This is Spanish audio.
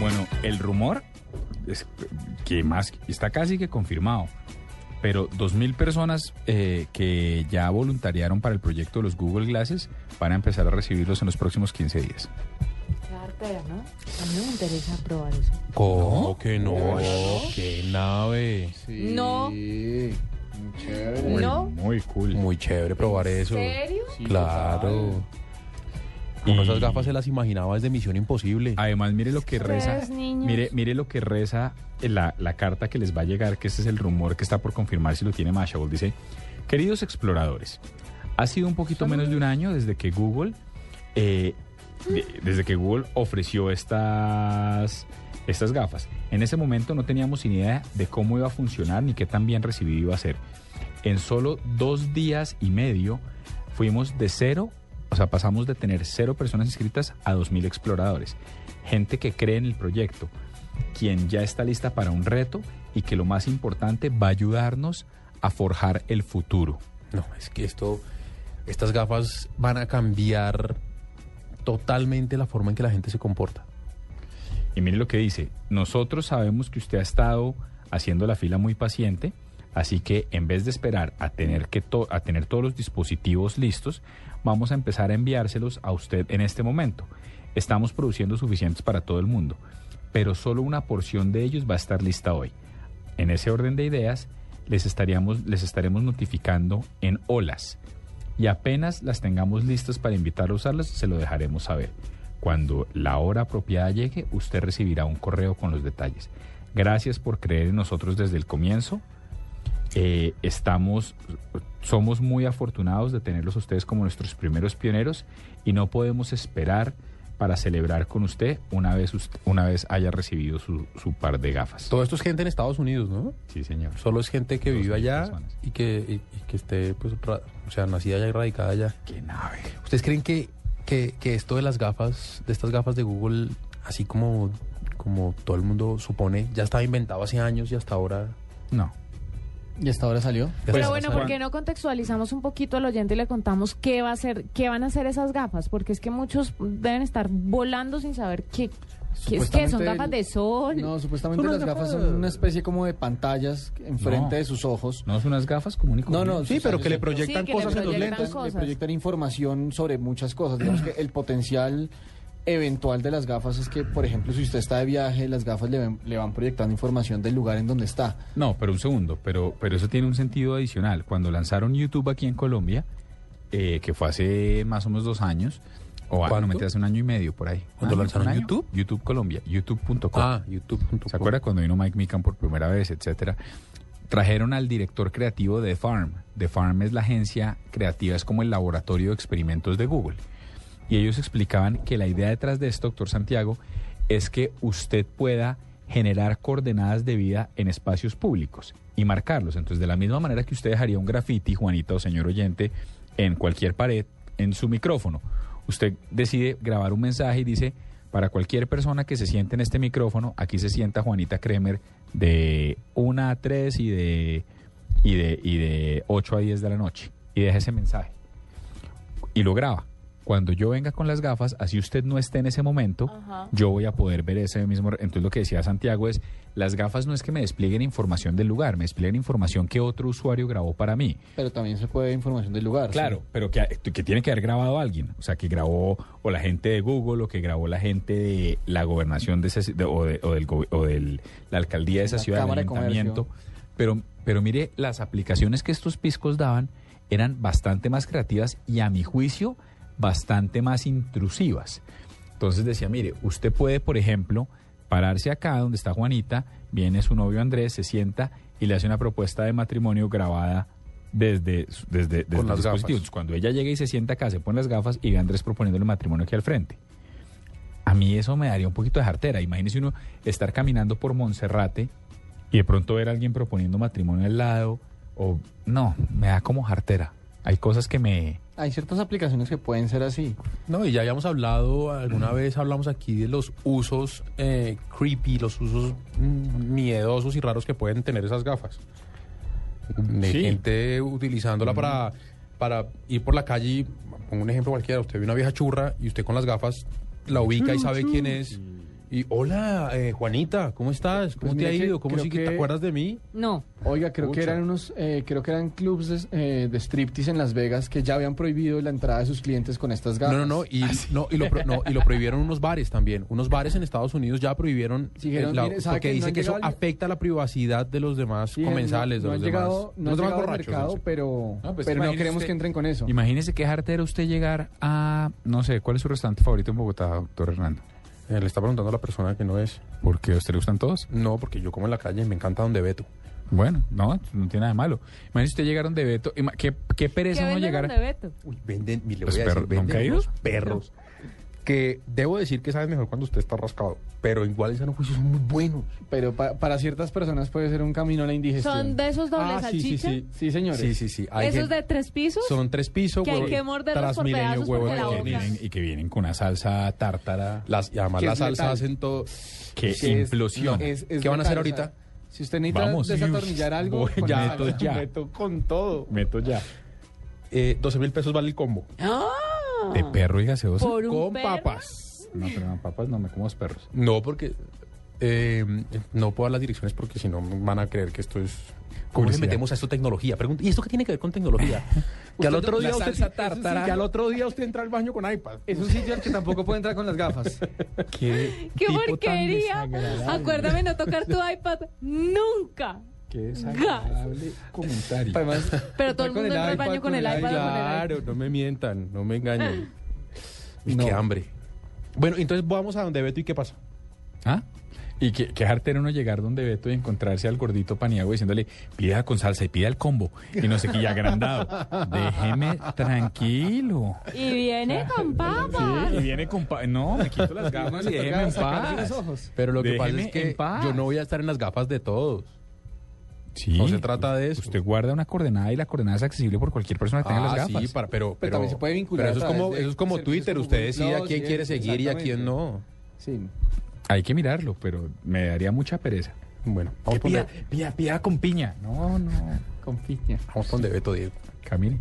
Bueno, el rumor es que más está casi que confirmado, pero 2.000 personas eh, que ya voluntariaron para el proyecto de los Google Glasses van a empezar a recibirlos en los próximos 15 días. Qué artera, ¿no? A mí me interesa probar eso. ¿Cómo que no? ¡Qué nave! No. Muy chévere. Muy, ¿No? muy cool. Muy chévere probar eso. serio? Claro. Y- Uno esas gafas se las imaginaba desde Misión Imposible. Además, mire lo que reza. Mire, mire lo que reza la, la carta que les va a llegar, que este es el rumor que está por confirmar si lo tiene Mashable. Dice, queridos exploradores, ha sido un poquito menos de un año desde que Google, eh, de- desde que Google ofreció estas, estas gafas. En ese momento no teníamos ni idea de cómo iba a funcionar ni qué tan bien recibido iba a ser. En solo dos días y medio fuimos de cero, o sea, pasamos de tener cero personas inscritas a dos mil exploradores. Gente que cree en el proyecto, quien ya está lista para un reto y que lo más importante va a ayudarnos a forjar el futuro. No, es que esto, estas gafas van a cambiar totalmente la forma en que la gente se comporta. Y mire lo que dice, nosotros sabemos que usted ha estado haciendo la fila muy paciente, así que en vez de esperar a tener, que a tener todos los dispositivos listos, vamos a empezar a enviárselos a usted en este momento. Estamos produciendo suficientes para todo el mundo, pero solo una porción de ellos va a estar lista hoy. En ese orden de ideas, les, estaríamos, les estaremos notificando en olas y apenas las tengamos listas para invitar a usarlas, se lo dejaremos saber. Cuando la hora apropiada llegue, usted recibirá un correo con los detalles. Gracias por creer en nosotros desde el comienzo. Eh, estamos, somos muy afortunados de tenerlos a ustedes como nuestros primeros pioneros y no podemos esperar para celebrar con usted una vez, usted- una vez haya recibido su, su par de gafas. Todo esto es gente en Estados Unidos, ¿no? Sí, señor. Solo es gente que vive allá personas. y que, y, y que esté, pues, ra- o sea, nacida allá y radicada allá. Qué nave. ¿Ustedes creen que, que, que esto de las gafas, de estas gafas de Google, así como, como todo el mundo supone, ya estaba inventado hace años y hasta ahora... No. ¿Y hasta ahora salió? Pero bueno? ¿por qué no contextualizamos un poquito al oyente y le contamos qué va a ser, qué van a hacer esas gafas? Porque es que muchos deben estar volando sin saber qué, qué es que son gafas de sol. No, supuestamente las gafas gafas- son una especie como de pantallas enfrente No. de sus ojos. No son unas gafas común y No, no, corriente. Sí, pero que le proyectan Sí, que le cosas en los lentes. cosas. Le proyectan información sobre muchas cosas. Digamos que el potencial eventual de las gafas es que, por ejemplo, si usted está de viaje, las gafas le, ven- le van proyectando información del lugar en donde está. No, pero un segundo, pero, pero eso tiene un sentido adicional. Cuando lanzaron YouTube aquí en Colombia, eh, que fue hace más o menos dos años, o ah, ¿Cuánto? no me hace un año y medio por ahí. ¿Cuándo lanzaron. YouTube? YouTube Colombia, youtube.com. Ah, YouTube.com. ¿Se acuerda cuando vino Mike Mikan por primera vez, etcétera? Trajeron al director creativo de The Farm. The Farm es la agencia creativa, es como el laboratorio de experimentos de Google. Y ellos explicaban que la idea detrás de esto, doctor Santiago, es que usted pueda generar coordenadas de vida en espacios públicos y marcarlos. Entonces, de la misma manera que usted dejaría un graffiti, Juanita o señor oyente, en cualquier pared, en su micrófono, usted decide grabar un mensaje y dice, para cualquier persona que se siente en este micrófono, aquí se sienta Juanita Kremer de 1 a 3 y de, y de, y de 8 a 10 de la noche. Y deja ese mensaje. Y lo graba. Cuando yo venga con las gafas, así usted no esté en ese momento, Ajá. yo voy a poder ver ese mismo. Entonces lo que decía Santiago es, las gafas no es que me desplieguen información del lugar, me desplieguen información que otro usuario grabó para mí. Pero también se puede ver información del lugar. Claro, pero que, que tiene que haber grabado alguien. O sea, que grabó o la gente de Google o que grabó la gente de la gobernación de, ese, de- o, de, o del, o del- la alcaldía de esa La ciudad, del Cámara de Comercio. ayuntamiento. Pero, pero mire, las aplicaciones que estos piscos daban eran bastante más creativas y a mi juicio bastante más intrusivas. Entonces decía, mire, usted puede, por ejemplo, pararse acá donde está Juanita, viene su novio Andrés, se sienta y le hace una propuesta de matrimonio grabada desde, desde, desde los dispositivos. Cuando ella llega y se sienta acá, se pone las gafas y ve a Andrés proponiéndole matrimonio aquí al frente. A mí eso me daría un poquito de jartera. Imagínese uno estar caminando por Monserrate y de pronto ver a alguien proponiendo matrimonio al lado. O no, me da como jartera. Hay cosas que me... Hay ciertas aplicaciones que pueden ser así. No, y ya habíamos hablado, alguna vez hablamos aquí de los usos eh, creepy, los usos mm, miedosos y raros que pueden tener esas gafas. De Sí. gente utilizándola para, para ir por la calle, y, pongo un ejemplo cualquiera, usted ve una vieja churra y usted con las gafas la ubica y sabe quién es Y hola, eh, Juanita, ¿cómo estás? ¿Cómo Pues te ha ido? ¿Cómo sí que te acuerdas de mí? No. Oiga, creo que eran unos, eh, creo que eran clubs de, eh, de striptease en Las Vegas que ya habían prohibido la entrada de sus clientes con estas gafas. No, no, no, y, no, y, lo, pro- no, y lo prohibieron unos bares también. Unos bares en Estados Unidos ya prohibieron, Sí, dijeron, eh, la- mire, ¿sabe porque que no dice han que eso al- afecta la privacidad de los demás Sí, comensales, no, no de han los demás, llegado, de no los han demás llegado al borrachos. mercado, sí. pero, No, pues pero no queremos usted- que entren con eso. Imagínese qué jartera usted llegar a, no sé, ¿cuál es su restaurante favorito en Bogotá, doctor Hernando? Eh, le está preguntando a la persona que no es. Porque a usted le gustan todos. No, porque yo como en la calle y me encanta donde Beto. Bueno, no, no tiene nada de malo. Imagínese usted llegar donde Beto, qué, qué pereza ¿Qué uno venden llegar. donde Beto? Uy, venden, le Los voy a decir, perros que debo decir que saben mejor cuando usted está rascado, pero igual en sano juicio son muy buenos. Pero pa- para ciertas personas puede ser un camino a la indigestión. ¿Son de esos dobles Ah, sí, sí, sí. Sí, señores. Sí, sí, sí. Hay ¿Esos gente- de tres pisos? Son tres pisos, Que hay que morderlos por Transmilenio, pedazos huevo porque de la boca- vienen, y que vienen con una salsa tártara. Las, y además salsas letal. hacen todo. Qué es- implosión. no, es- es ¿Qué van a hacer letal, o sea, ahorita? si usted necesita Vamos. desatornillar algo, Voy ya, meto ya. meto con todo. Meto ya. Eh, 12 mil pesos vale el combo. ¡Ah! De perro y gaseosa. Por un Con perro. papas. No, pero no, papas no me como los perros. No, porque eh, no puedo dar las direcciones porque si no van a creer que esto es... ¿Cómo le Publicidad. metemos a esto tecnología? Pregunta, ¿Y esto qué tiene que ver con tecnología? que al otro la día usted, salsa tártara. que al otro día usted entra al baño con iPad. Es un sitio al que tampoco puede entrar con las gafas. Qué, ¡Qué porquería! Acuérdame no tocar tu iPad nunca. Qué desagradable comentario. Además, Pero todo el mundo entra al baño con el iPad. Claro, no me mientan, no me engañen. Y No. qué hambre. Bueno, entonces vamos a donde Beto y qué pasa. ¿Ah? Y qué, qué jartero uno llegar donde Beto y encontrarse al gordito paniago diciéndole, pida con salsa y pida el combo. Y no sé qué, y agrandado. Déjeme tranquilo. Y viene con papas. Sí, y viene con... pa- no, me quito las gafas y déjeme en paz. los ojos. Pero lo que pasa es que yo no voy a estar en las gafas de todos. Sí, No se trata de eso. Usted guarda una coordenada y la coordenada es accesible por cualquier persona que tenga las Ah, gafas. sí, para, pero, pero, también se puede vincular pero eso es como, eso es como Twitter. Usted decide a quién quiere seguir y a quién no. Sí. Hay que mirarlo, pero me daría mucha pereza. Bueno, vamos donde, pida, pida con piña. No, no, con piña. vamos donde Beto Diego. Camine.